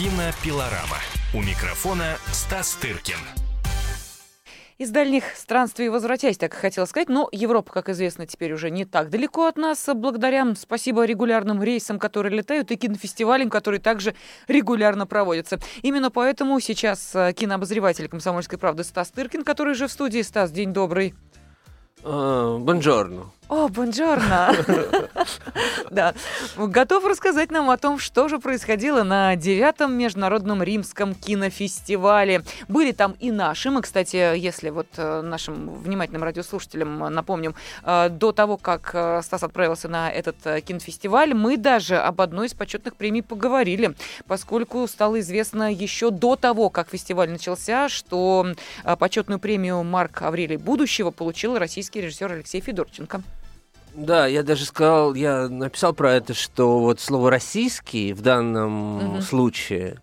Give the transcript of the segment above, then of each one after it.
Кинопилорама. У микрофона Стас Тыркин. Из дальних странствий возвратясь, так и хотела сказать, но Европа, как известно, теперь уже не так далеко от нас, благодаря, спасибо, регулярным рейсам, которые летают, и кинофестивалям, которые также регулярно проводятся. Именно поэтому сейчас э, кинообозреватель «Комсомольской правды» Стас Тыркин, который же в студии. Стас, день добрый. Бонжорно. О, бонжорно! Да. Готов рассказать нам о том, что же происходило на девятом международном римском кинофестивале. Были там и наши. Мы, кстати, если вот э, нашим внимательным радиослушателям напомним, э, до того, как э, Стас отправился на этот кинофестиваль, мы даже об одной из почетных премий поговорили, поскольку стало известно еще до того, как фестиваль начался, что почетную премию Марк Аврелий будущего получил российский режиссер Алексей Федорченко. Да, я даже сказал, я написал про это, что вот слово российский в данном угу. случае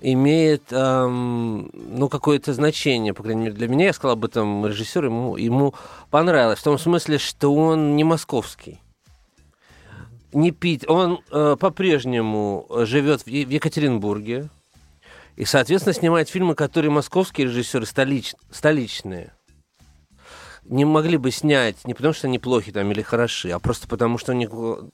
имеет эм, ну какое-то значение, по крайней мере для меня. Я сказал об этом режиссеру, ему ему понравилось в том смысле, что он не московский. Не пить. Он э, по-прежнему живет в, в Екатеринбурге и, соответственно, снимает фильмы, которые московские режиссеры столич, столичные не могли бы снять не потому, что они плохи там или хороши, а просто потому, что у них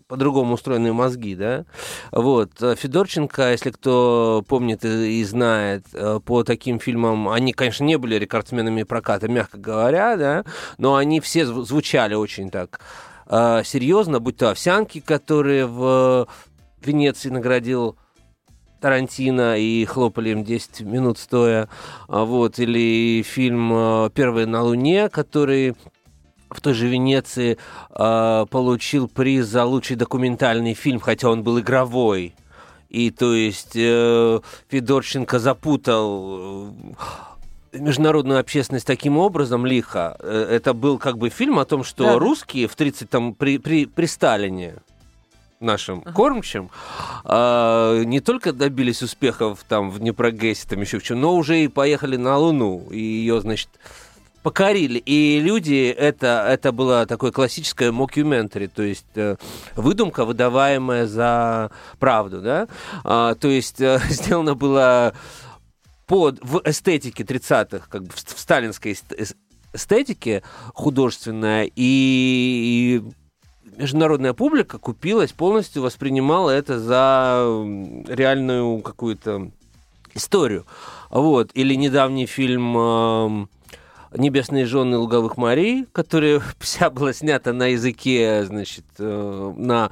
по-другому устроены мозги, да. Вот. Федорченко, если кто помнит и, знает, э, по таким фильмам, они, конечно, не были рекордсменами проката, мягко говоря, да, но они все звучали очень так э, серьезно, будь то «Овсянки», которые в Венеции наградил Тарантино и хлопали им 10 минут стоя. А вот, или фильм а, «Первый на Луне», который в той же Венеции э, получил приз за лучший документальный фильм, хотя он был игровой. И то есть э, Федорченко запутал международную общественность таким образом лихо. Э, это был как бы фильм о том, что да. русские в 30 там при, при, при Сталине нашим uh-huh. кормчим, а, не только добились успехов там в Днепрогэсе, там еще в чем, но уже и поехали на Луну, и ее, значит, покорили. И люди, это, это было такое классическое мокюментари, то есть э, выдумка, выдаваемая за правду, да, а, то есть э, сделано было под, в эстетике 30-х, как бы в, в сталинской эстетике художественная, и, и международная публика купилась, полностью воспринимала это за реальную какую-то историю. Вот. Или недавний фильм «Небесные жены луговых морей», которая вся была снята на языке, значит, э, на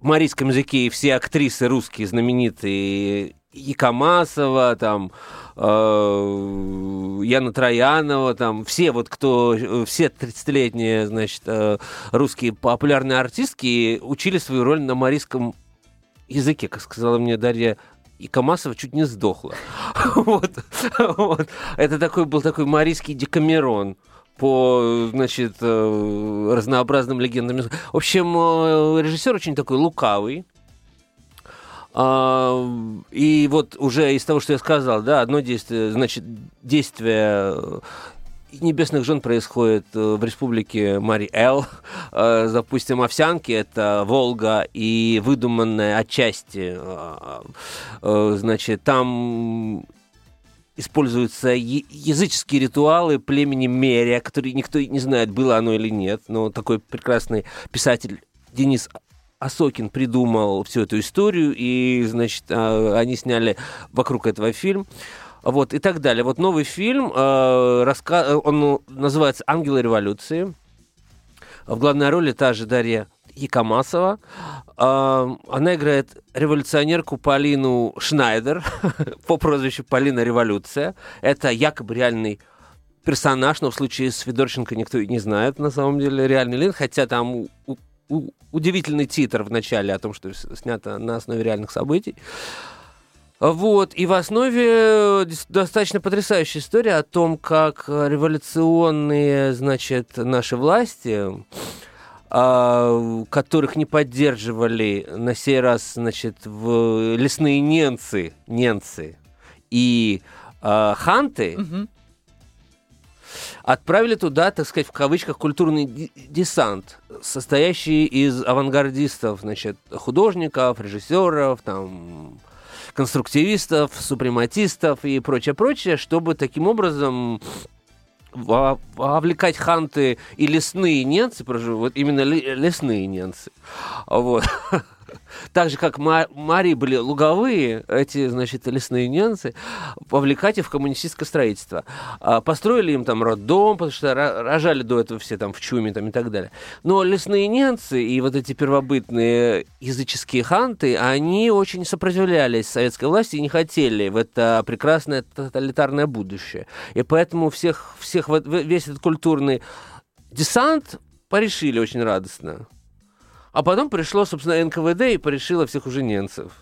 марийском языке, и все актрисы русские знаменитые, и Камасова, там, э, Яна Троянова, там, все вот кто, все 30-летние, значит, э, русские популярные артистки учили свою роль на марийском языке, как сказала мне Дарья и Камасова чуть не сдохла. вот, вот. Это такой был такой марийский декамерон по, значит, э, разнообразным легендам. В общем, э, режиссер очень такой лукавый, и вот уже из того, что я сказал, да, одно действие, значит, действие э, Небесных жен происходит э, в республике Мари-Эл. Э, допустим, овсянки – это Волга и выдуманная отчасти. Значит, там используются языческие ритуалы племени Мерия, которые никто не знает, было оно или нет. Но такой прекрасный писатель Денис Асокин придумал всю эту историю, и, значит, а, они сняли вокруг этого фильм. Вот, и так далее. Вот новый фильм, раска... он называется «Ангелы революции». В главной роли та же Дарья Якомасова. Э, она играет революционерку Полину Шнайдер по прозвищу Полина Революция. Это якобы реальный персонаж, но в случае с Федорченко никто и не знает, на самом деле, реальный ли, хотя там удивительный титр в начале о том, что снято на основе реальных событий. Вот, и в основе э, достаточно потрясающая история о том, как революционные, значит, наши власти, а, которых не поддерживали на сей раз, значит, в лесные ненцы, ненцы и а, ханты, угу отправили туда, так сказать, в кавычках, культурный десант, состоящий из авангардистов, значит, художников, режиссеров, там, конструктивистов, супрематистов и прочее-прочее, чтобы таким образом вовлекать ханты и лесные ненцы, вот именно лесные ненцы, вот, так же, как Марии были луговые, эти, значит, лесные ненцы, повлекать в коммунистическое строительство. А, построили им там роддом, потому что рожали до этого все там в чуме там, и так далее. Но лесные ненцы и вот эти первобытные языческие ханты, они очень сопротивлялись советской власти и не хотели в это прекрасное тоталитарное будущее. И поэтому всех, всех весь этот культурный десант порешили очень радостно. А потом пришло, собственно, НКВД и порешило всех уже немцев.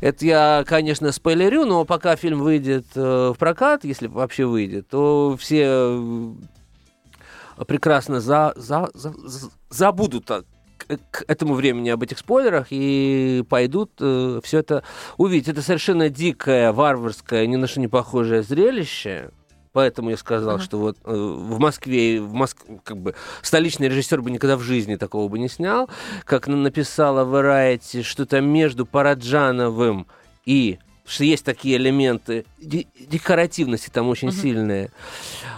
Это я, конечно, спойлерю, но пока фильм выйдет э, в прокат, если вообще выйдет, то все э, прекрасно за, за, за, забудут к, этому времени об этих спойлерах и пойдут э, все это увидеть. Это совершенно дикое, варварское, ни на что не похожее зрелище. Поэтому я сказал, uh-huh. что вот э, в Москве, в Моск... как бы столичный режиссер бы никогда в жизни такого бы не снял. Как написала Variety, что-то между Параджановым и что есть такие элементы декоративности там очень uh-huh. сильные.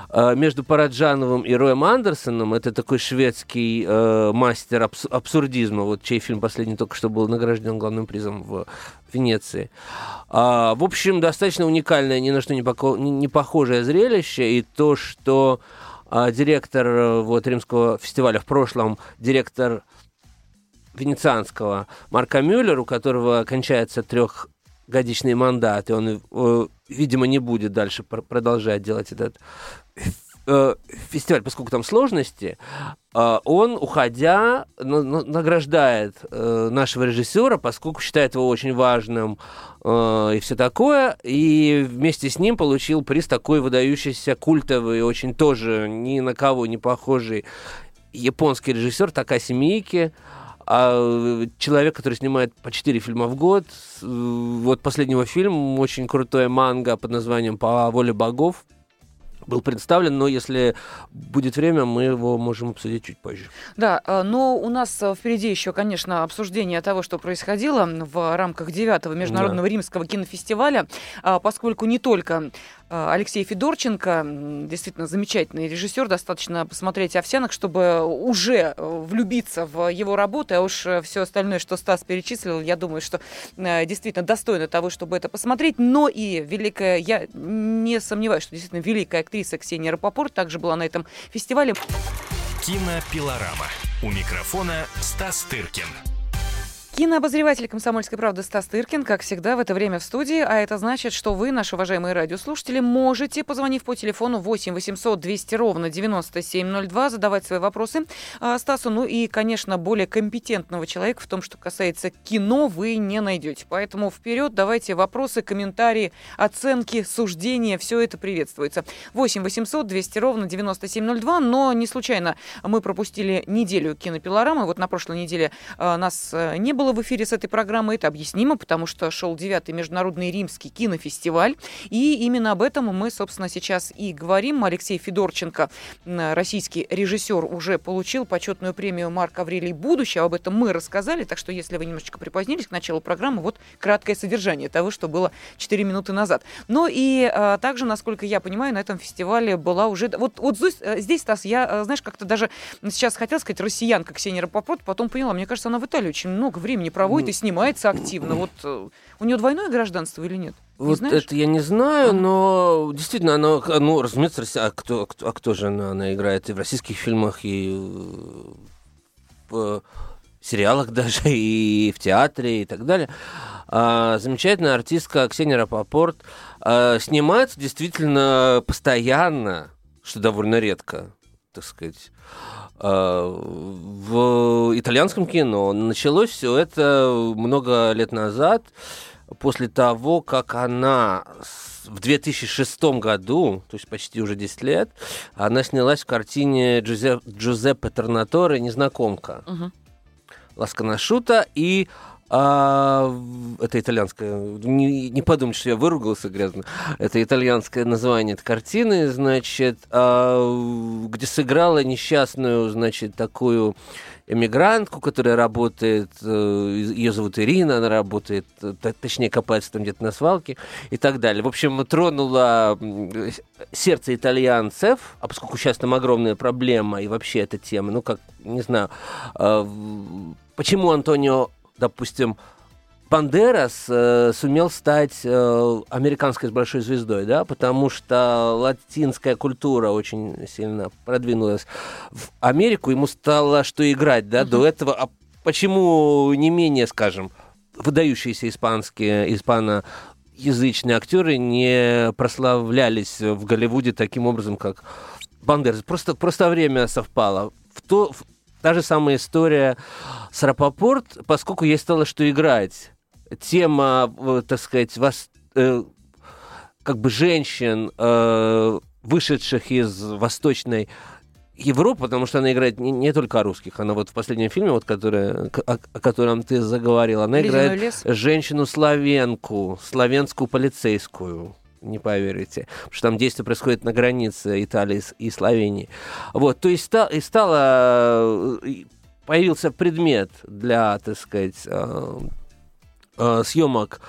А, между Параджановым и Роем Андерсоном, это такой шведский э, мастер абс- абсурдизма, вот чей фильм последний только что был награжден главным призом в Венеции. А, в общем, достаточно уникальное, ни на что не, поко- не, не похожее зрелище, и то, что а, директор э, вот, Римского фестиваля в прошлом, директор венецианского Марка Мюллер, у которого кончается трех годичный мандат, и он, э, видимо, не будет дальше продолжать делать этот э, фестиваль, поскольку там сложности, э, он, уходя, награждает нашего режиссера, поскольку считает его очень важным и все такое, и вместе с ним получил приз такой выдающийся, культовый, очень тоже ни на кого не похожий японский режиссер Такаси Мики, а человек, который снимает по 4 фильма в год, вот последнего фильма, очень крутое манга под названием «По воле богов», был представлен, но если будет время, мы его можем обсудить чуть позже. Да, э, но у нас э, впереди еще, конечно, обсуждение того, что происходило в рамках 9-го Международного да. римского кинофестиваля, а, поскольку не только Алексей Федорченко, действительно замечательный режиссер, достаточно посмотреть «Овсянок», чтобы уже э, влюбиться в его работу, а уж э, все остальное, что Стас перечислил, я думаю, что э, действительно достойно того, чтобы это посмотреть, но и великая, я не сомневаюсь, что действительно великая актриса Ксения Рапопорт также была на этом фестивале. Кинопилорама. У микрофона Стас Тыркин. Кинообозреватель «Комсомольской правды» Стас Тыркин, как всегда, в это время в студии. А это значит, что вы, наши уважаемые радиослушатели, можете, позвонив по телефону 8 800 200 ровно 9702, задавать свои вопросы а, Стасу. Ну и, конечно, более компетентного человека в том, что касается кино, вы не найдете. Поэтому вперед, давайте вопросы, комментарии, оценки, суждения, все это приветствуется. 8 800 200 ровно 9702, но не случайно мы пропустили неделю кинопилорамы. Вот на прошлой неделе а, нас э, не было было в эфире с этой программой. Это объяснимо, потому что шел 9-й Международный римский кинофестиваль. И именно об этом мы, собственно, сейчас и говорим. Алексей Федорченко, российский режиссер, уже получил почетную премию Марк Аврелий Будущее. Об этом мы рассказали. Так что, если вы немножечко припозднились к началу программы, вот краткое содержание того, что было 4 минуты назад. Но и а, также, насколько я понимаю, на этом фестивале была уже... Вот, вот здесь, э, здесь, Стас, я, э, знаешь, как-то даже сейчас хотела сказать россиянка Ксения Рапопорт, потом поняла, мне кажется, она в Италии очень много времени времени проводит и снимается активно. Вот э, у нее двойное гражданство или нет? Не вот знаешь? это я не знаю, но действительно, она, ну, разумеется, а кто, кто, а кто же она, она играет и в российских фильмах, и в сериалах даже, и в театре, и так далее. А, замечательная артистка Ксения Рапопорт а, снимается действительно постоянно, что довольно редко, так сказать. А, в итальянском кино. Началось все это много лет назад, после того, как она в 2006 году, то есть почти уже 10 лет, она снялась в картине Джузеп, Джузеппе Торнаторе «Незнакомка». Угу. Ласканашута, и А, это итальянское. Не, не подумайте, что я выругался грязно. Это итальянское название этой картины, значит, а, где сыграла несчастную, значит, такую эмигрантку, которая работает, э, ее зовут Ирина, она работает, точнее, копается там где-то на свалке и так далее. В общем, тронула сердце итальянцев, а поскольку сейчас там огромная проблема и вообще эта тема, ну, как, не знаю, а, почему Антонио допустим, Бандерас э, сумел стать э, американской большой звездой, да, потому что латинская культура очень сильно продвинулась в Америку, ему стало что играть, да, uh-huh. до этого. А почему не менее, скажем, выдающиеся испанские, испаноязычные актеры не прославлялись в Голливуде таким образом, как Бандерас? Просто, просто время совпало. В то, в, Та же самая история с Рапопорт, поскольку ей стало что играть. Тема, э, так сказать, вас, э, как бы женщин, э, вышедших из Восточной Европы, потому что она играет не, не только о русских, она вот в последнем фильме, вот, который, о, о котором ты заговорил, она играет женщину-славенку, славянскую полицейскую не поверите, потому что там действие происходит на границе Италии и Словении. Вот, то есть и стало, э, появился предмет для, так сказать, э, э, съемок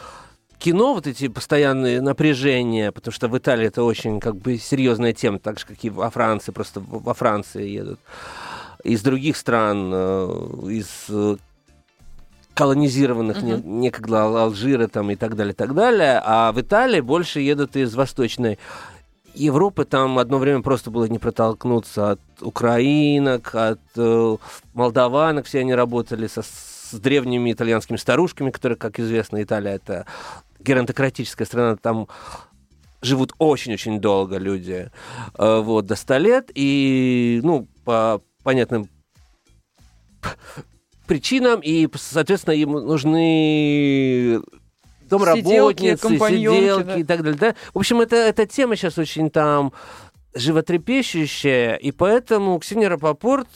кино, вот эти постоянные напряжения, потому что в Италии это очень как бы серьезная тема, так же, как и во Франции, просто во Франции едут из других стран, из колонизированных uh-huh. не, некогда Алжира там и так далее, и так далее, а в Италии больше едут из Восточной Европы. Там одно время просто было не протолкнуться от украинок, от э, молдаванок, все они работали со, с древними итальянскими старушками, которые, как известно, Италия это геронтократическая страна, там живут очень-очень долго люди, э, вот, до 100 лет, и, ну, по понятным причинам, и, соответственно, им нужны домработницы, сиделки, сиделки да. и так далее. Да? В общем, это, эта тема сейчас очень там животрепещущая, и поэтому Ксения Рапопорт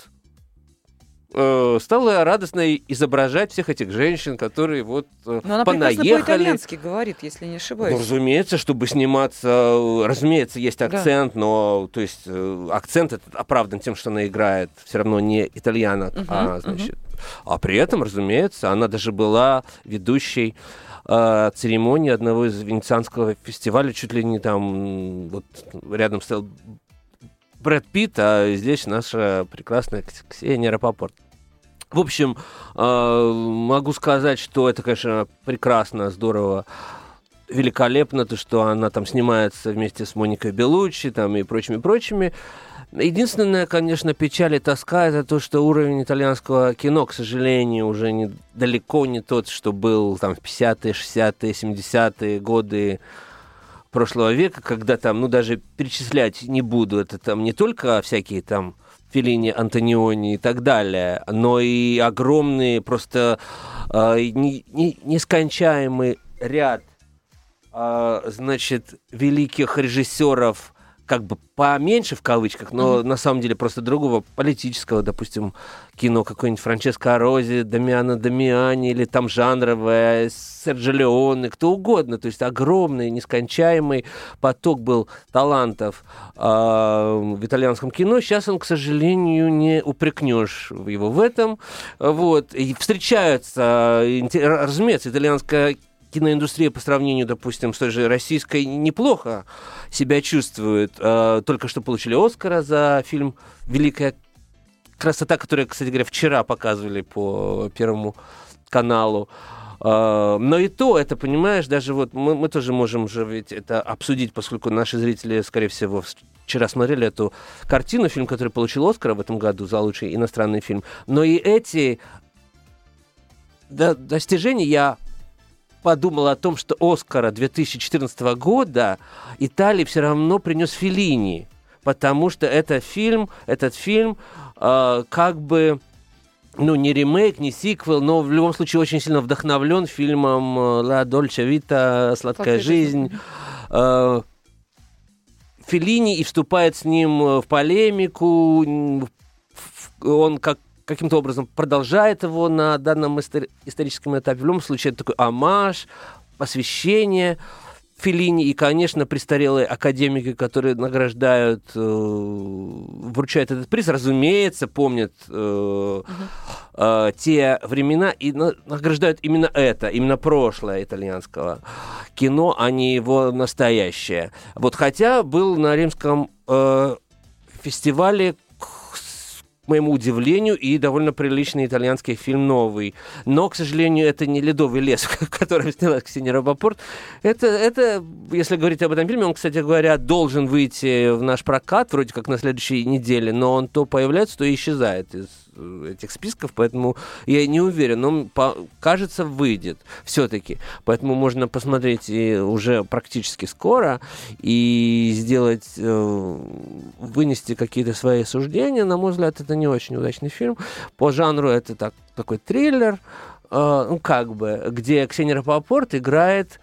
э, стала радостно изображать всех этих женщин, которые вот э, Но она понаехали. по-итальянски говорит, если не ошибаюсь. Ну, разумеется, чтобы сниматься, э, разумеется, есть акцент, да. но то есть э, акцент этот оправдан тем, что она играет все равно не итальянок, угу, а значит, угу. А при этом, разумеется, она даже была ведущей э, церемонии одного из венецианского фестиваля, чуть ли не там вот рядом стоял Брэд Питт, а здесь наша прекрасная Ксения Рапопорт. В общем, э, могу сказать, что это, конечно, прекрасно, здорово, великолепно, то, что она там снимается вместе с Моникой Белуччи там, и прочими-прочими. Единственная, конечно, печаль и тоска это то, что уровень итальянского кино, к сожалению, уже не, далеко не тот, что был там в 50-е, 60-е, 70-е годы прошлого века, когда там, ну, даже перечислять не буду, это там не только всякие там Феллини, Антониони и так далее, но и огромный, просто э, не, не, нескончаемый ряд, э, значит, великих режиссеров, как бы поменьше в кавычках, но mm-hmm. на самом деле просто другого политического, допустим, кино какое-нибудь Франческо Рози, Дамиана Дамиани или там жанровое, Серджи Леоне, кто угодно. То есть огромный, нескончаемый поток был талантов э, в итальянском кино. Сейчас он, к сожалению, не упрекнешь его в этом. Вот. И встречаются, разумеется, итальянское киноиндустрия по сравнению, допустим, с той же российской неплохо себя чувствует. А, только что получили Оскара за фильм «Великая красота», который, кстати говоря, вчера показывали по Первому каналу. А, но и то, это, понимаешь, даже вот мы, мы тоже можем же ведь это обсудить, поскольку наши зрители, скорее всего, вчера смотрели эту картину, фильм, который получил Оскара в этом году за лучший иностранный фильм. Но и эти достижения я подумал о том, что Оскара 2014 года Италии все равно принес Филини, потому что это фильм, этот фильм э, как бы ну, не ремейк, не сиквел, но в любом случае очень сильно вдохновлен фильмом «Ла Дольче Вита. Сладкая жизнь». Э, Феллини и вступает с ним в полемику. Он как каким-то образом продолжает его на данном историческом этапе. В любом случае, это такой амаш, посвящение. Филини и, конечно, престарелые академики, которые награждают, э, вручают этот приз, разумеется, помнят э, э, те времена и награждают именно это, именно прошлое итальянского кино, а не его настоящее. Вот хотя был на римском э, фестивале к моему удивлению, и довольно приличный итальянский фильм новый. Но, к сожалению, это не «Ледовый лес», который сняла Ксения Рабопорт. Это, это, если говорить об этом фильме, он, кстати говоря, должен выйти в наш прокат, вроде как на следующей неделе, но он то появляется, то исчезает из этих списков, поэтому я не уверен, но по, кажется, выйдет все-таки. Поэтому можно посмотреть и уже практически скоро и сделать, э, вынести какие-то свои суждения. На мой взгляд, это не очень удачный фильм. По жанру это так, такой триллер, э, ну, как бы, где Ксения Рапопорт играет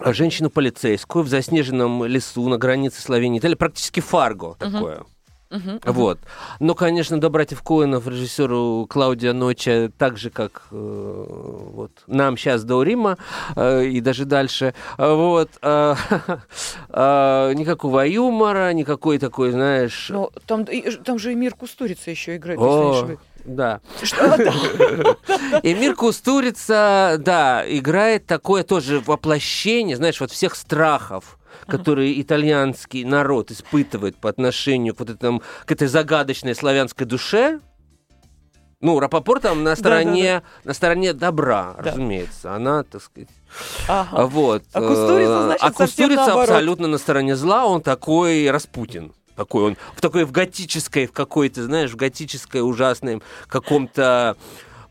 женщину полицейскую в заснеженном лесу на границе Словении Италии, практически Фарго такое. Uh-huh. Uh-huh, uh-huh. Вот. Но, конечно, до братьев Коинов режиссеру Клаудия Ноча, так же, как э, вот, нам сейчас до Рима э, и даже дальше, вот, э, э, никакого юмора, никакой такой, знаешь... Но там, там же и Мир Кустурица еще играет, О, если да. И Мир Кустурица, да, играет такое тоже воплощение, знаешь, вот всех страхов которые итальянский народ испытывает по отношению к вот этому, к этой загадочной славянской душе, ну, Рапопорт там на стороне, да, да, да. на стороне добра, да. разумеется. Она, так сказать. Ага. Вот. А Кустурица, э, значит, а Кустурица абсолютно на стороне зла, он такой Распутин. Такой он в такой в готической, в какой-то, знаешь, в готической ужасной каком-то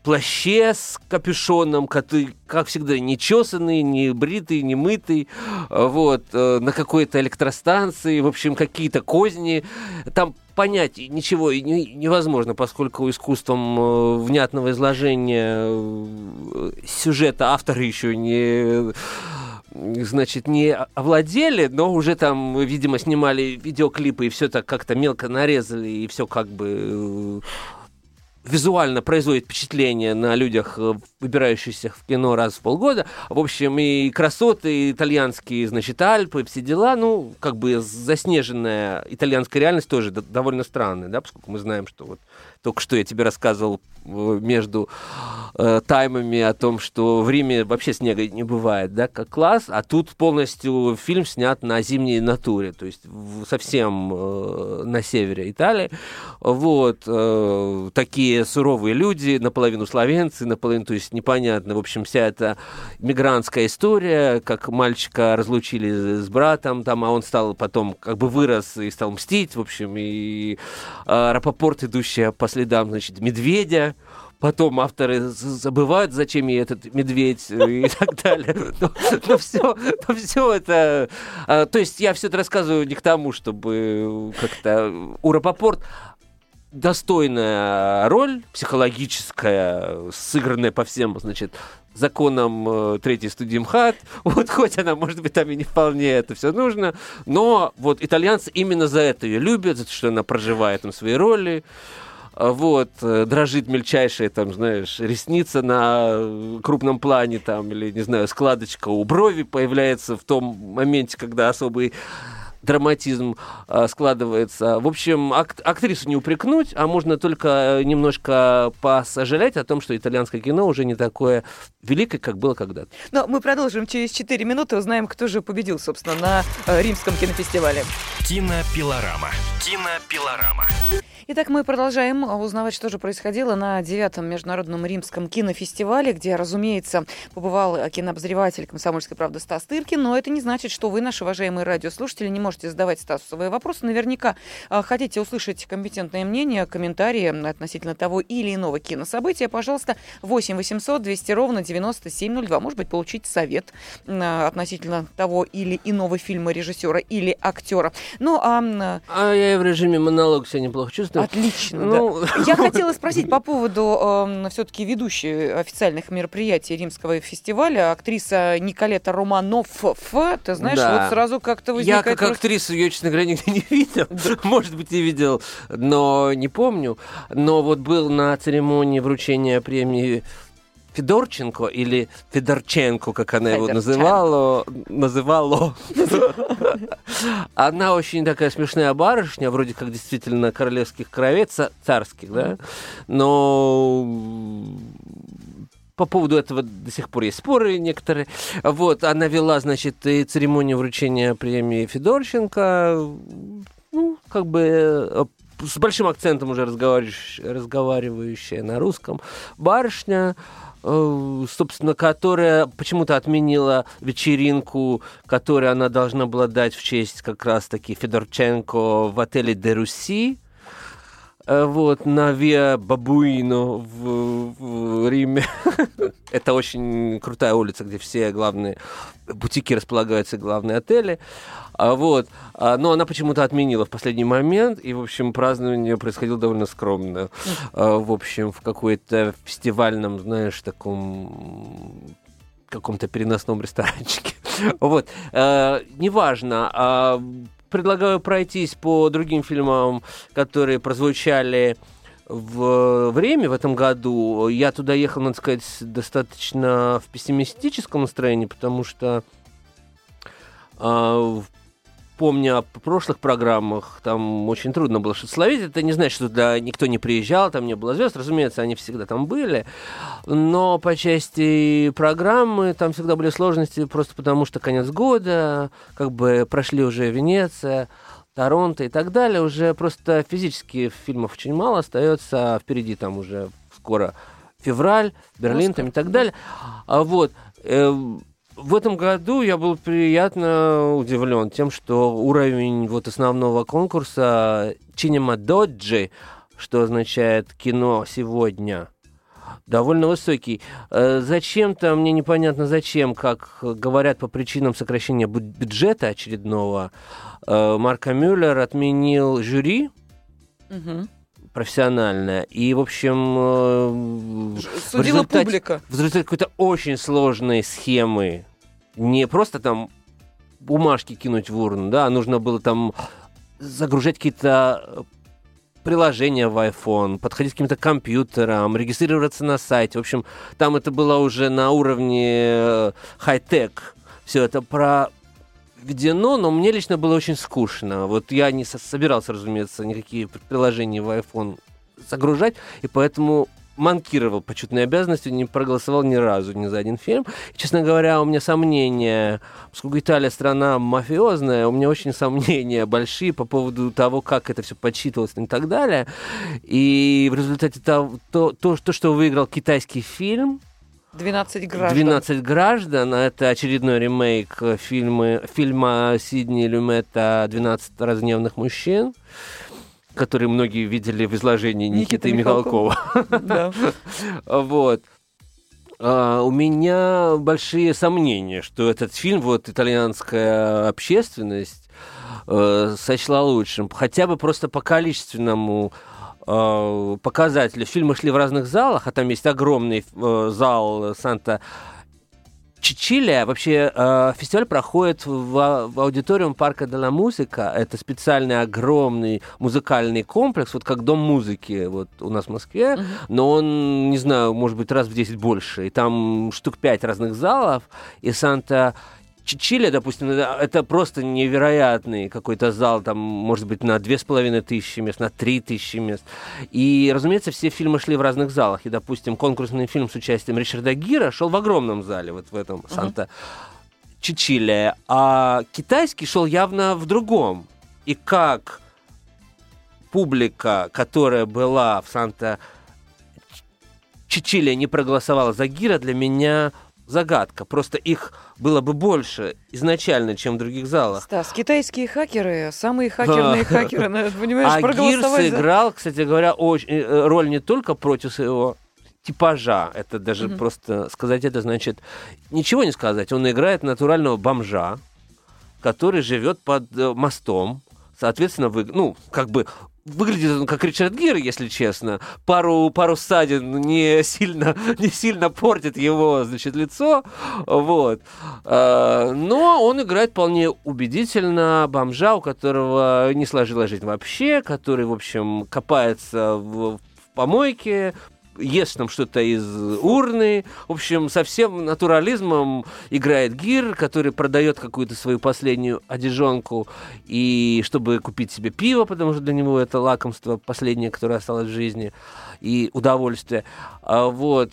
плаще с капюшоном, который, как всегда, не чесанный, не бритый, не мытый, вот, э, на какой-то электростанции, в общем, какие-то козни. Там понять ничего невозможно, поскольку искусством э, внятного изложения э, сюжета авторы еще не значит, не овладели, но уже там, видимо, снимали видеоклипы и все так как-то мелко нарезали, и все как бы визуально производит впечатление на людях, э, выбирающихся в кино раз в полгода. В общем, и красоты, и итальянские, значит, Альпы, все дела, ну, как бы заснеженная итальянская реальность тоже довольно странная, да, поскольку мы знаем, что вот только что я тебе рассказывал между э, таймами о том, что в Риме вообще снега не бывает, да, как класс, а тут полностью фильм снят на зимней натуре, то есть совсем э, на севере Италии. Вот, э, такие суровые люди, наполовину славянцы, наполовину, то есть непонятно, в общем, вся эта мигрантская история, как мальчика разлучили с братом, там, а он стал потом, как бы вырос и стал мстить, в общем, и э, Рапопорт, идущая по следам, значит, медведя, потом авторы забывают, зачем ей этот медведь э, и так далее. Но, все, но все это... А, то есть я все это рассказываю не к тому, чтобы как-то... У Рапопорт достойная роль психологическая, сыгранная по всем, значит, законам э, третьей студии МХАТ. Вот хоть она, может быть, там и не вполне это все нужно, но вот итальянцы именно за это ее любят, за то, что она проживает там свои роли. А вот, э, дрожит мельчайшая, там, знаешь, ресница на крупном плане, там, или, не знаю, складочка у брови появляется в том моменте, когда особый драматизм э, складывается. В общем, ак- актрису не упрекнуть, а можно только немножко посожалеть о том, что итальянское кино уже не такое великое, как было когда-то. Но мы продолжим через 4 минуты, узнаем, кто же победил, собственно, на э, Римском кинофестивале. Кинопилорама. Кинопилорама. Итак, мы продолжаем узнавать, что же происходило на девятом международном римском кинофестивале, где, разумеется, побывал кинообозреватель «Комсомольской правды» Стас Тыркин, но это не значит, что вы, наши уважаемые радиослушатели, не можете задавать Стасу свои вопросы. Наверняка а, хотите услышать компетентное мнение, комментарии относительно того или иного кинособытия. Пожалуйста, 8 800 200 ровно 9702. Может быть, получить совет а, относительно того или иного фильма, режиссера или актера. Ну, а... А я в режиме монолог себя неплохо чувствую чувствую. Отлично. Ну... Да. Я хотела спросить по поводу э, эм, все-таки ведущей официальных мероприятий Римского фестиваля, актриса Николета Романов. Ты знаешь, да. вот сразу как-то возникает... Я как актрису ее, честно говоря, нигде не видел. Да. Может быть, и видел, но не помню. Но вот был на церемонии вручения премии Федорченко или Федорченко, как она его называла, называла. Она очень такая смешная барышня, вроде как действительно королевских кровец, царских, да, но по поводу этого до сих пор есть споры некоторые. Вот, она вела, значит, и церемонию вручения премии Федорченко, ну, как бы э, с большим акцентом уже разговаривающая, разговаривающая на русском барышня. Э, собственно, которая почему-то отменила вечеринку, которую она должна была дать в честь как раз-таки Федорченко в отеле «Де Руси», вот, на Виа Бабуино в, в Риме. Это очень крутая улица, где все главные бутики располагаются, главные отели. А, вот. А, но она почему-то отменила в последний момент, и, в общем, празднование происходило довольно скромно. А, в общем, в какой-то фестивальном, знаешь, таком каком-то переносном ресторанчике. вот. А, неважно. А, предлагаю пройтись по другим фильмам, которые прозвучали в время в этом году. Я туда ехал, надо сказать, достаточно в пессимистическом настроении, потому что э, помня о прошлых программах, там очень трудно было что-то словить. Это не значит, что туда никто не приезжал, там не было звезд. Разумеется, они всегда там были. Но по части программы там всегда были сложности, просто потому что конец года, как бы прошли уже Венеция, Торонто и так далее. Уже просто физически фильмов очень мало остается. Впереди там уже скоро февраль, Берлин там и так далее. А вот э, в этом году я был приятно удивлен тем, что уровень вот основного конкурса Cinema Доджи, что означает кино сегодня, довольно высокий. Э, зачем-то, мне непонятно зачем, как говорят по причинам сокращения бюджета очередного, э, Марка Мюллер отменил жюри. Угу профессиональная. И, в общем, э, Судила в результате, публика. В результате какой-то очень сложной схемы не просто там бумажки кинуть в урну, да, нужно было там загружать какие-то э, приложения в iPhone, подходить к каким-то компьютерам, регистрироваться на сайте. В общем, там это было уже на уровне э, хай-тек. Все это проведено, но мне лично было очень скучно. Вот я не собирался, разумеется, никакие приложения в iPhone загружать, и поэтому манкировал почетные обязанности, не проголосовал ни разу ни за один фильм. И, честно говоря, у меня сомнения, поскольку Италия страна мафиозная, у меня очень сомнения большие по поводу того, как это все подсчитывалось и так далее. И в результате того, то, то, то что выиграл китайский фильм, 12 граждан. 12 граждан. Это очередной ремейк фильма, фильма Сидни Люмета «12 разневных мужчин» который многие видели в изложении Никиты, Никиты Михалкова. Вот. А, у меня большие сомнения, что этот фильм, вот итальянская общественность э, сочла лучшим. Хотя бы просто по количественному э, показателю. Фильмы шли в разных залах, а там есть огромный э, зал Санта Чичилия, вообще э, фестиваль проходит в, в аудиториум парка де ла Музыка. Это специальный огромный музыкальный комплекс, вот как дом музыки вот у нас в Москве, uh-huh. но он, не знаю, может быть, раз в 10 больше. И там штук 5 разных залов, и Санта Чили, допустим, это просто невероятный какой-то зал, там, может быть, на две с половиной тысячи мест, на три тысячи мест. И, разумеется, все фильмы шли в разных залах. И, допустим, конкурсный фильм с участием Ричарда Гира шел в огромном зале, вот в этом uh-huh. Санта Чичиле, а китайский шел явно в другом. И как публика, которая была в Санта Чичиле, не проголосовала за Гира, для меня загадка. Просто их было бы больше изначально, чем в других залах. Стас, китайские хакеры, самые хакерные хакеры, понимаешь, А Гир сыграл, кстати говоря, очень, э, роль не только против своего типажа. Это даже mm-hmm. просто сказать это значит ничего не сказать. Он играет натурального бомжа, который живет под э, мостом соответственно, вы, ну, как бы выглядит он как Ричард Гир, если честно. Пару, пару ссадин не сильно, не сильно портит его, значит, лицо. Вот. А, но он играет вполне убедительно бомжа, у которого не сложилась жизнь вообще, который, в общем, копается в, в помойке, ест там что-то из урны. В общем, со всем натурализмом играет Гир, который продает какую-то свою последнюю одежонку, и чтобы купить себе пиво, потому что для него это лакомство последнее, которое осталось в жизни, и удовольствие. А вот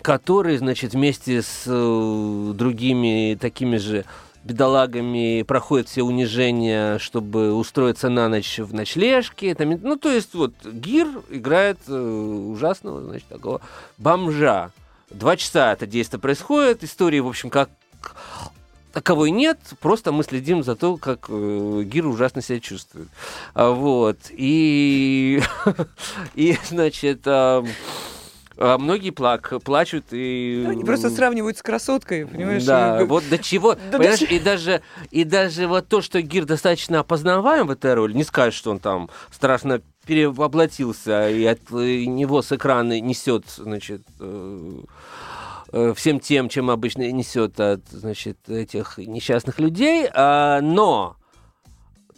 который, значит, вместе с э, другими такими же бедолагами проходят все унижения, чтобы устроиться на ночь в ночлежке. Там, ну, то есть, вот, Гир играет э, ужасного, значит, такого бомжа. Два часа это действие происходит, истории, в общем, как таковой нет, просто мы следим за то, как э, Гир ужасно себя чувствует. А, вот. И, и значит, э, а многие плак, плачут и... Они просто сравнивают с красоткой, понимаешь? Да, и... вот до чего... Да понимаешь, до... и, даже, и даже вот то, что Гир достаточно опознаваем в этой роли, не скажешь, что он там страшно перевоплотился, и от него с экрана несет, значит, э, э, всем тем, чем обычно несет от, значит, этих несчастных людей, а, но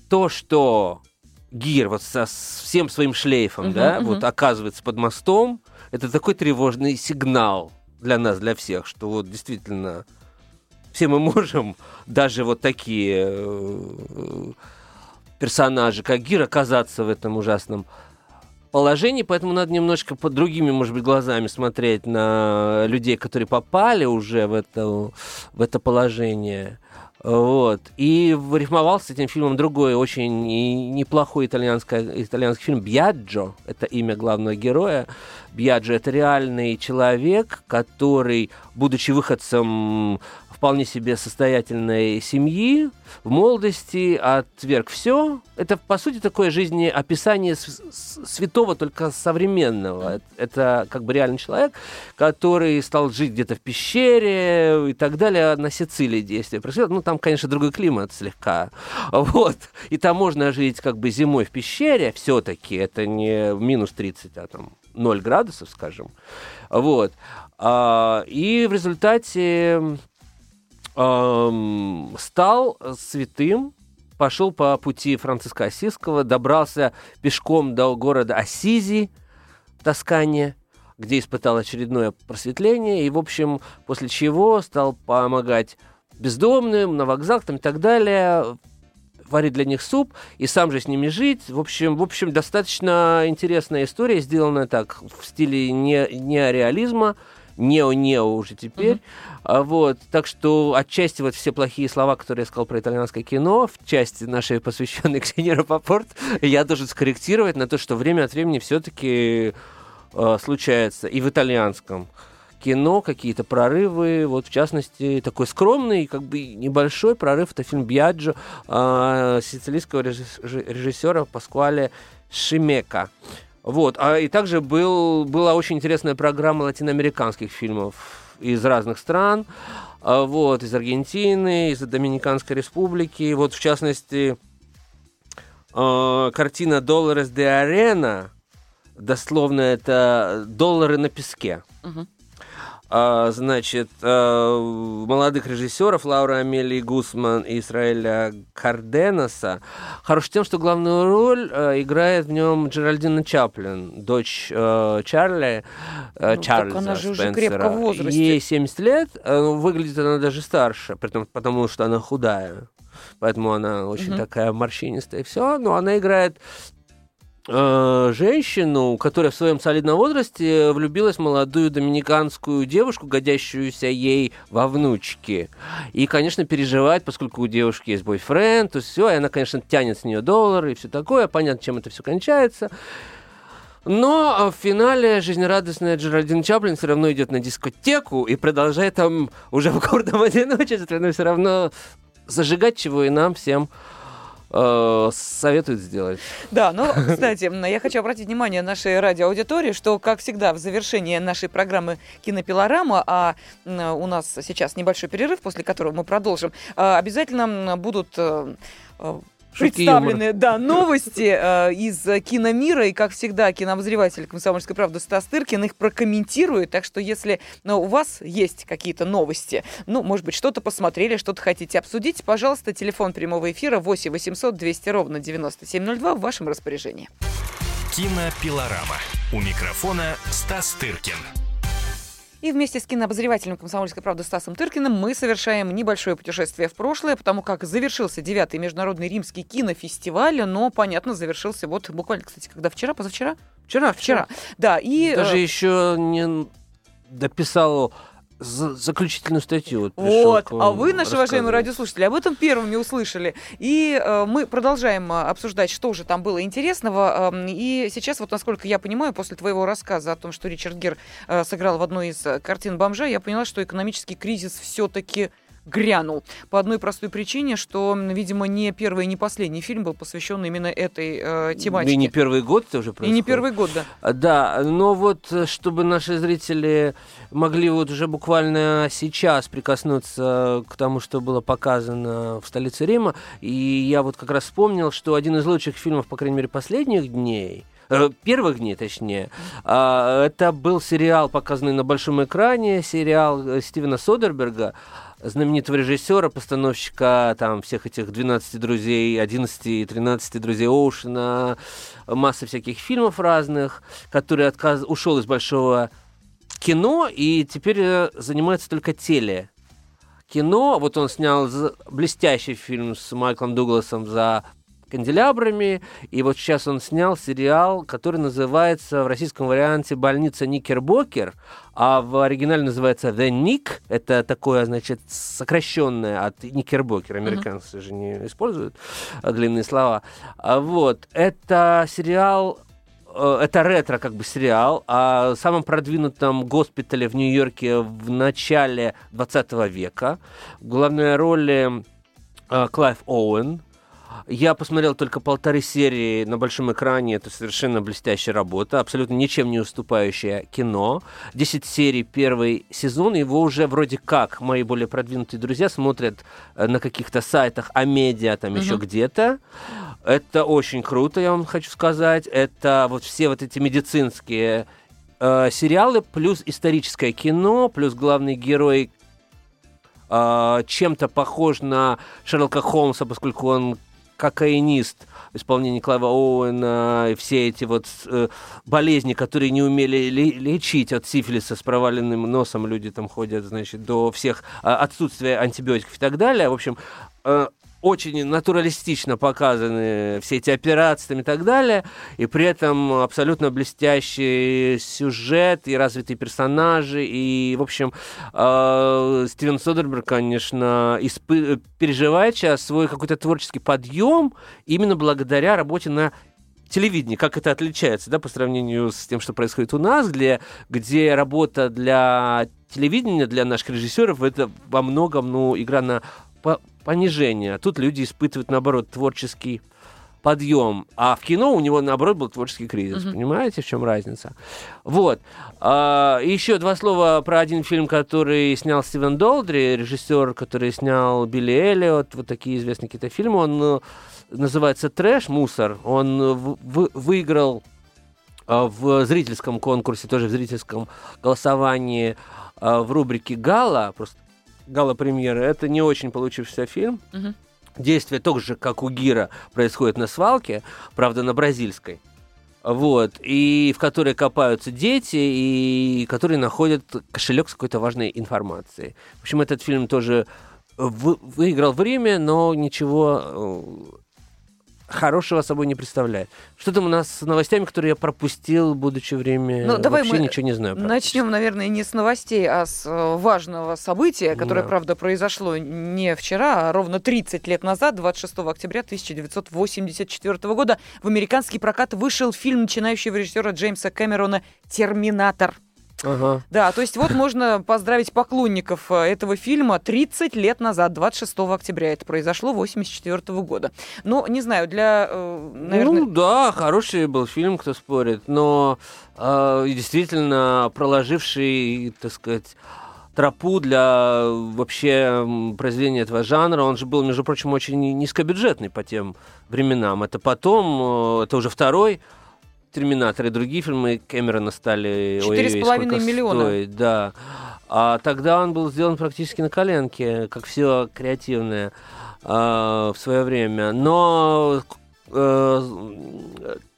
то, что Гир вот со всем своим шлейфом, uh-huh, да, uh-huh. вот оказывается под мостом, это такой тревожный сигнал для нас, для всех, что вот действительно все мы можем, даже вот такие э, персонажи, как Гир, оказаться в этом ужасном положении, поэтому надо немножко под другими, может быть, глазами смотреть на людей, которые попали уже в это, в это положение. Вот. И рифмовал с этим фильмом другой очень неплохой итальянский, итальянский фильм «Бьяджо». Это имя главного героя. Бьяджо – это реальный человек, который, будучи выходцем вполне себе состоятельной семьи, в молодости отверг все. Это, по сути, такое жизнеописание святого, только современного. Это как бы реальный человек, который стал жить где-то в пещере и так далее. На Сицилии действие происходит. Ну, там, конечно, другой климат слегка. Вот. И там можно жить как бы зимой в пещере все-таки. Это не минус 30, а там 0 градусов, скажем. Вот. А, и в результате эм, стал святым, пошел по пути Франциска Осиского, добрался пешком до города Ассизи, Тоскания, где испытал очередное просветление, и, в общем, после чего стал помогать бездомным, на вокзалах там, и так далее, варить для них суп и сам же с ними жить. В общем, в общем достаточно интересная история, сделанная так в стиле не, неореализма, нео-нео уже теперь. Uh-huh. Вот, так что отчасти вот все плохие слова, которые я сказал про итальянское кино, в части нашей посвященной Ксении Рапопорт, я должен скорректировать на то, что время от времени все-таки э, случается и в итальянском кино какие-то прорывы, вот в частности такой скромный, как бы небольшой прорыв, это фильм «Бьяджо» э, сицилийского режиссера Паскуале Шимека. Вот. А и также был, была очень интересная программа латиноамериканских фильмов из разных стран. А, вот, из Аргентины, из Доминиканской республики. Вот, в частности, э, картина «Долларес де Арена», дословно это «Доллары на песке». Uh-huh. А, значит, а, молодых режиссеров Лаура Амелии Гусман и Израиля Карденаса хорош тем, что главную роль а, играет в нем Джеральдина Чаплин, дочь Чарли, ну, Чарльза она же Спенсера. уже крепко в возрасте. Ей 70 лет, выглядит она даже старше, потому, потому что она худая поэтому она очень угу. такая морщинистая и все, но она играет женщину, которая в своем солидном возрасте влюбилась в молодую доминиканскую девушку, годящуюся ей во внучке. И, конечно, переживает, поскольку у девушки есть бойфренд, то есть все, и она, конечно, тянет с нее доллары и все такое. Понятно, чем это все кончается. Но в финале жизнерадостная Джеральдин Чаплин все равно идет на дискотеку и продолжает там уже в гордом одиночестве, но все равно зажигать, чего и нам всем э, советует сделать. Да, ну, кстати, я хочу обратить внимание нашей радиоаудитории, что, как всегда, в завершении нашей программы «Кинопилорама», а у нас сейчас небольшой перерыв, после которого мы продолжим, э, обязательно будут э, представлены, да, новости э, из киномира. И, как всегда, кинообозреватель «Комсомольской правды» Стас Тыркин их прокомментирует. Так что, если ну, у вас есть какие-то новости, ну, может быть, что-то посмотрели, что-то хотите обсудить, пожалуйста, телефон прямого эфира 8 800 200 ровно 9702 в вашем распоряжении. Кинопилорама. У микрофона Стас Тыркин. И вместе с кинообозревателем «Комсомольской правды» Стасом Тыркиным мы совершаем небольшое путешествие в прошлое, потому как завершился девятый международный римский кинофестиваль, но, понятно, завершился вот буквально, кстати, когда вчера, позавчера? Вчера, вчера. Да, и... Даже э... еще не дописал заключительную статью. Вот, вот. а вы, наши уважаемые радиослушатели, об этом первыми услышали. И э, мы продолжаем э, обсуждать, что же там было интересного. Э, и сейчас, вот насколько я понимаю, после твоего рассказа о том, что Ричард Гир э, сыграл в одной из э, картин «Бомжа», я поняла, что экономический кризис все-таки грянул. По одной простой причине, что, видимо, не первый и не последний фильм был посвящен именно этой э, тематике. И не первый год это уже происходит. И не первый год, да. А, да, но вот э, чтобы наши зрители могли вот уже буквально сейчас прикоснуться к тому, что было показано в столице Рима, и я вот как раз вспомнил, что один из лучших фильмов, по крайней мере, последних дней, э, первых дней, точнее. А, это был сериал, показанный на большом экране, сериал э, Стивена Содерберга знаменитого режиссера, постановщика там всех этих 12 друзей, 11 и 13 друзей Оушена, масса всяких фильмов разных, который отказ... ушел из большого кино и теперь э, занимается только теле кино. Вот он снял блестящий фильм с Майклом Дугласом за канделябрами. И вот сейчас он снял сериал, который называется в российском варианте «Больница Никербокер», а в оригинале называется «The Nick». Это такое, значит, сокращенное от Никербокер. Американцы mm-hmm. же не используют длинные слова. А вот. Это сериал э, это ретро как бы сериал о самом продвинутом госпитале в Нью-Йорке в начале 20 века. В главной роли э, Клайв Оуэн, я посмотрел только полторы серии на большом экране. Это совершенно блестящая работа, абсолютно ничем не уступающее кино. Десять серий первый сезон. Его уже вроде как мои более продвинутые друзья смотрят э, на каких-то сайтах, Амедиа там угу. еще где-то. Это очень круто, я вам хочу сказать. Это вот все вот эти медицинские э, сериалы, плюс историческое кино, плюс главный герой э, чем-то похож на Шерлока Холмса, поскольку он кокаинист в исполнении Клава Оуэна, и все эти вот э, болезни, которые не умели лечить от сифилиса с проваленным носом, люди там ходят, значит, до всех э, отсутствия антибиотиков и так далее. В общем, э, очень натуралистично показаны все эти операции там, и так далее, и при этом абсолютно блестящий сюжет и развитые персонажи, и, в общем, э, Стивен Содерберг, конечно, испы- переживает сейчас свой какой-то творческий подъем именно благодаря работе на телевидении, как это отличается, да, по сравнению с тем, что происходит у нас, где, где работа для телевидения, для наших режиссеров, это во многом, ну, игра на понижение. А тут люди испытывают, наоборот, творческий подъем. А в кино у него, наоборот, был творческий кризис. Mm-hmm. Понимаете, в чем разница? Вот. А, еще два слова про один фильм, который снял Стивен Долдри, режиссер, который снял Билли Эллиот, вот такие известные какие-то фильмы. Он э, называется «Трэш», «Мусор». Он в, в, выиграл э, в зрительском конкурсе, тоже в зрительском голосовании э, в рубрике «Гала», просто гала-премьеры. Это не очень получившийся фильм. Угу. Действие тоже, как у Гира, происходит на свалке, правда, на бразильской. Вот, и в которой копаются дети, и которые находят кошелек с какой-то важной информацией. В общем, этот фильм тоже вы, выиграл в Риме, но ничего э, хорошего собой не представляет. Что там у нас с новостями, которые я пропустил, будучи время ну, давай вообще мы ничего не знаю. Начнем, наверное, не с новостей, а с э, важного события, которое, да. правда, произошло не вчера, а ровно 30 лет назад, 26 октября 1984 года, в американский прокат вышел фильм начинающего режиссера Джеймса Кэмерона «Терминатор». Ага. Да, то есть вот можно поздравить поклонников э, этого фильма 30 лет назад, 26 октября это произошло, 84 года. Ну, не знаю, для, э, наверное... Ну да, хороший был фильм, кто спорит, но э, действительно проложивший, так сказать, тропу для вообще произведения этого жанра. Он же был, между прочим, очень низкобюджетный по тем временам. Это потом, это уже второй Терминатор и другие фильмы Кэмерона стали... Четыре с половиной миллиона. Стоит, да. А тогда он был сделан практически на коленке, как все креативное э, в свое время. Но э,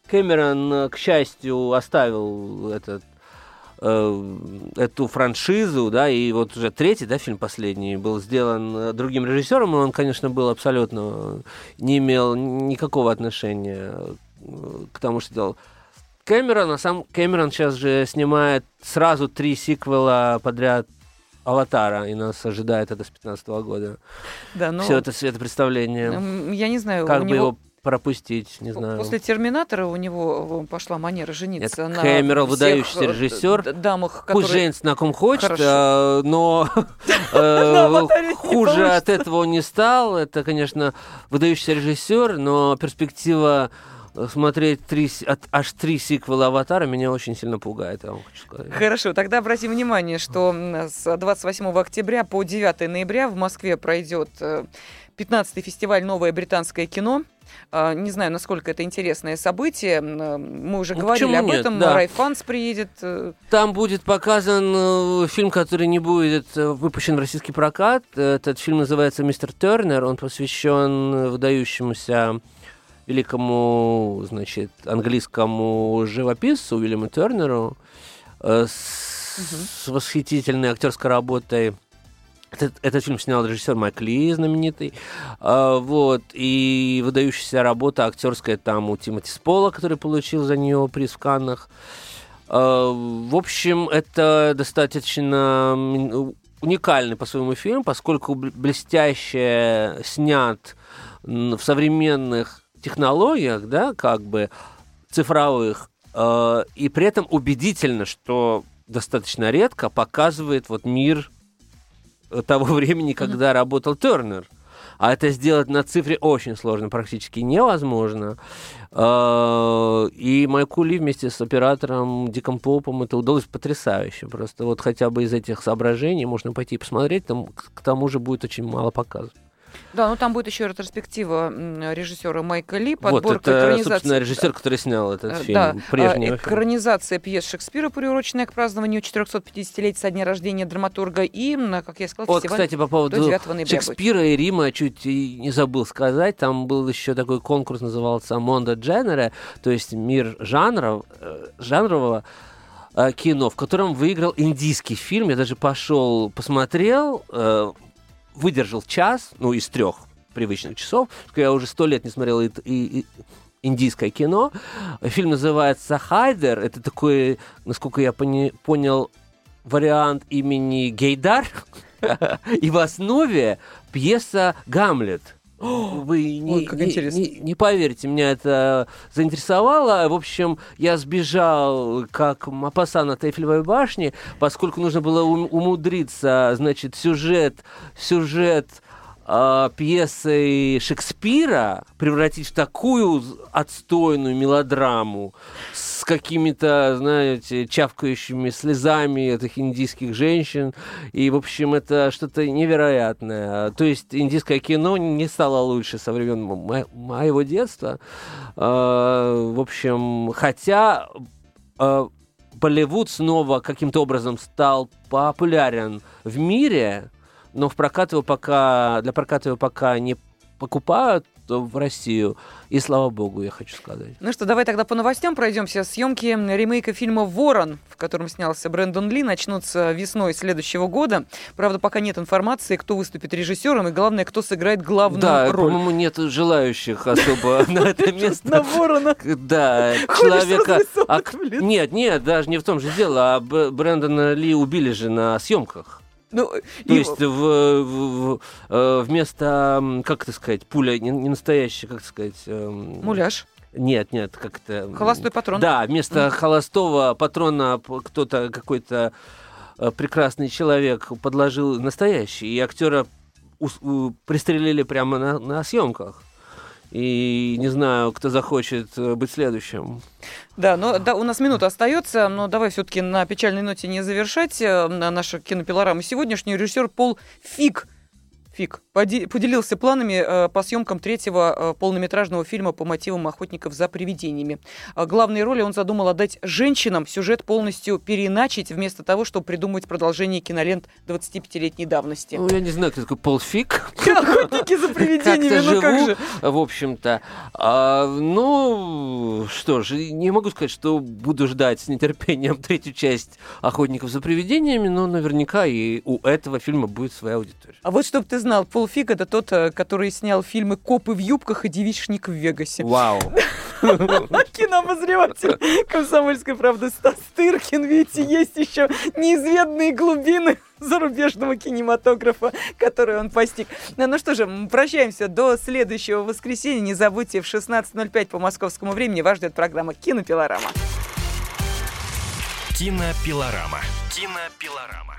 Кэмерон, к счастью, оставил этот э, эту франшизу, да, и вот уже третий, да, фильм последний был сделан другим режиссером, и он, конечно, был абсолютно не имел никакого отношения к тому, что делал Кэмерон, а сам Кэмерон сейчас же снимает сразу три сиквела подряд Аватара, и нас ожидает это с 15 года. Да, ну, Все это светопредставление. Я не знаю, как бы него... его пропустить, не знаю. После Терминатора у него пошла манера жениться Это на Кэмерон, выдающийся э, режиссер. Дамах, которые... Пусть женится на ком хочет, э, но э, хуже от этого он не стал. Это, конечно, выдающийся режиссер, но перспектива смотреть три, от, аж три сиквела «Аватара» меня очень сильно пугает, я вам хочу сказать. Хорошо, тогда обратим внимание, что с 28 октября по 9 ноября в Москве пройдет 15-й фестиваль «Новое британское кино». А, не знаю, насколько это интересное событие. Мы уже ну, говорили об нет? этом. Да. Райфанс приедет. Э. Там будет показан э, фильм, который не будет э, выпущен в российский прокат. Этот фильм называется «Мистер Тернер». Он посвящен выдающемуся великому, значит, английскому живописцу Уильяму Тернеру э, с, угу. с восхитительной актерской работой. Этот, этот фильм снял режиссер Майк Ли, знаменитый. А, вот. И выдающаяся работа актерская там у Тимоти Спола, который получил за нее приз в Каннах. А, в общем, это достаточно уникальный по своему фильм, поскольку блестяще снят в современных технологиях, да, как бы цифровых, э, и при этом убедительно, что достаточно редко показывает вот мир того времени, когда mm-hmm. работал Тернер. А это сделать на цифре очень сложно, практически невозможно. Э, и Майку Ли вместе с оператором Диком Попом это удалось потрясающе. Просто вот хотя бы из этих соображений можно пойти посмотреть, там к тому же будет очень мало показов. Да, ну там будет еще ретроспектива режиссера Майка Ли, подборка вот, это, экранизации. собственно, режиссер, который снял этот э, фильм, да, прежний экранизация пьес Шекспира, приуроченная к празднованию 450-летия со дня рождения драматурга, и, как я сказала, вот, кстати, по поводу Шекспира будет. и Рима чуть не забыл сказать, там был еще такой конкурс, назывался Монда Дженере, то есть мир жанров, э, жанрового э, кино, в котором выиграл индийский фильм. Я даже пошел, посмотрел, выдержал час, ну, из трех привычных часов, что я уже сто лет не смотрел и, и, и индийское кино. Фильм называется «Хайдер». Это такой, насколько я пони, понял, вариант имени Гейдар. И в основе пьеса «Гамлет». Вы не, Ой, как не, не, не поверите, меня это заинтересовало. В общем, я сбежал как Мапасан от Эйфелевой башни, поскольку нужно было умудриться, значит, сюжет, сюжет э, пьесы Шекспира превратить в такую отстойную мелодраму с какими-то, знаете, чавкающими слезами этих индийских женщин. И, в общем, это что-то невероятное. То есть индийское кино не стало лучше со времен мо- моего детства. Э, в общем, хотя э, Болливуд снова каким-то образом стал популярен в мире, но в прокат его пока, для проката его пока не покупают в Россию. И слава богу, я хочу сказать. Ну что, давай тогда по новостям пройдемся. Съемки ремейка фильма «Ворон», в котором снялся Брэндон Ли, начнутся весной следующего года. Правда, пока нет информации, кто выступит режиссером и, главное, кто сыграет главную да, роль. по-моему, нет желающих особо на это место. На Ворона? Да, человека... Нет, нет, даже не в том же дело, а Брэндона Ли убили же на съемках. Ну, То и... есть в, в, э, вместо, как это сказать, пуля не, не настоящая, как сказать... Эм... Муляж. Нет, нет, как это... Холостой патрон. Да, вместо mm. холостого патрона кто-то, какой-то э, прекрасный человек подложил настоящий, и актера пристрелили прямо на, на съемках. И не знаю, кто захочет э, быть следующим. Да, но да, у нас минута остается, но давай все-таки на печальной ноте не завершать э, нашу кинопилораму. Сегодняшний режиссер Пол Фиг Фиг поделился планами э, по съемкам третьего э, полнометражного фильма по мотивам охотников за привидениями. А главные роли он задумал отдать женщинам, сюжет полностью переначить, вместо того, чтобы придумать продолжение кинолент 25-летней давности. Ну, я не знаю, кто такой Пол Фиг. Охотники за привидениями, ну как же. В общем-то. А, ну, что ж, не могу сказать, что буду ждать с нетерпением третью часть «Охотников за привидениями», но наверняка и у этого фильма будет своя аудитория. А вот чтобы ты знал, Пол Фиг это тот, э, который снял фильмы «Копы в юбках» и «Девичник в Вегасе». Вау. Кинообозреватель «Комсомольской правды» Стас Тыркин. Видите, есть еще неизведанные глубины зарубежного кинематографа, который он постиг. Ну, ну что же, прощаемся до следующего воскресенья. Не забудьте, в 16.05 по московскому времени вас ждет программа «Кинопилорама». Кинопилорама. Кинопилорама.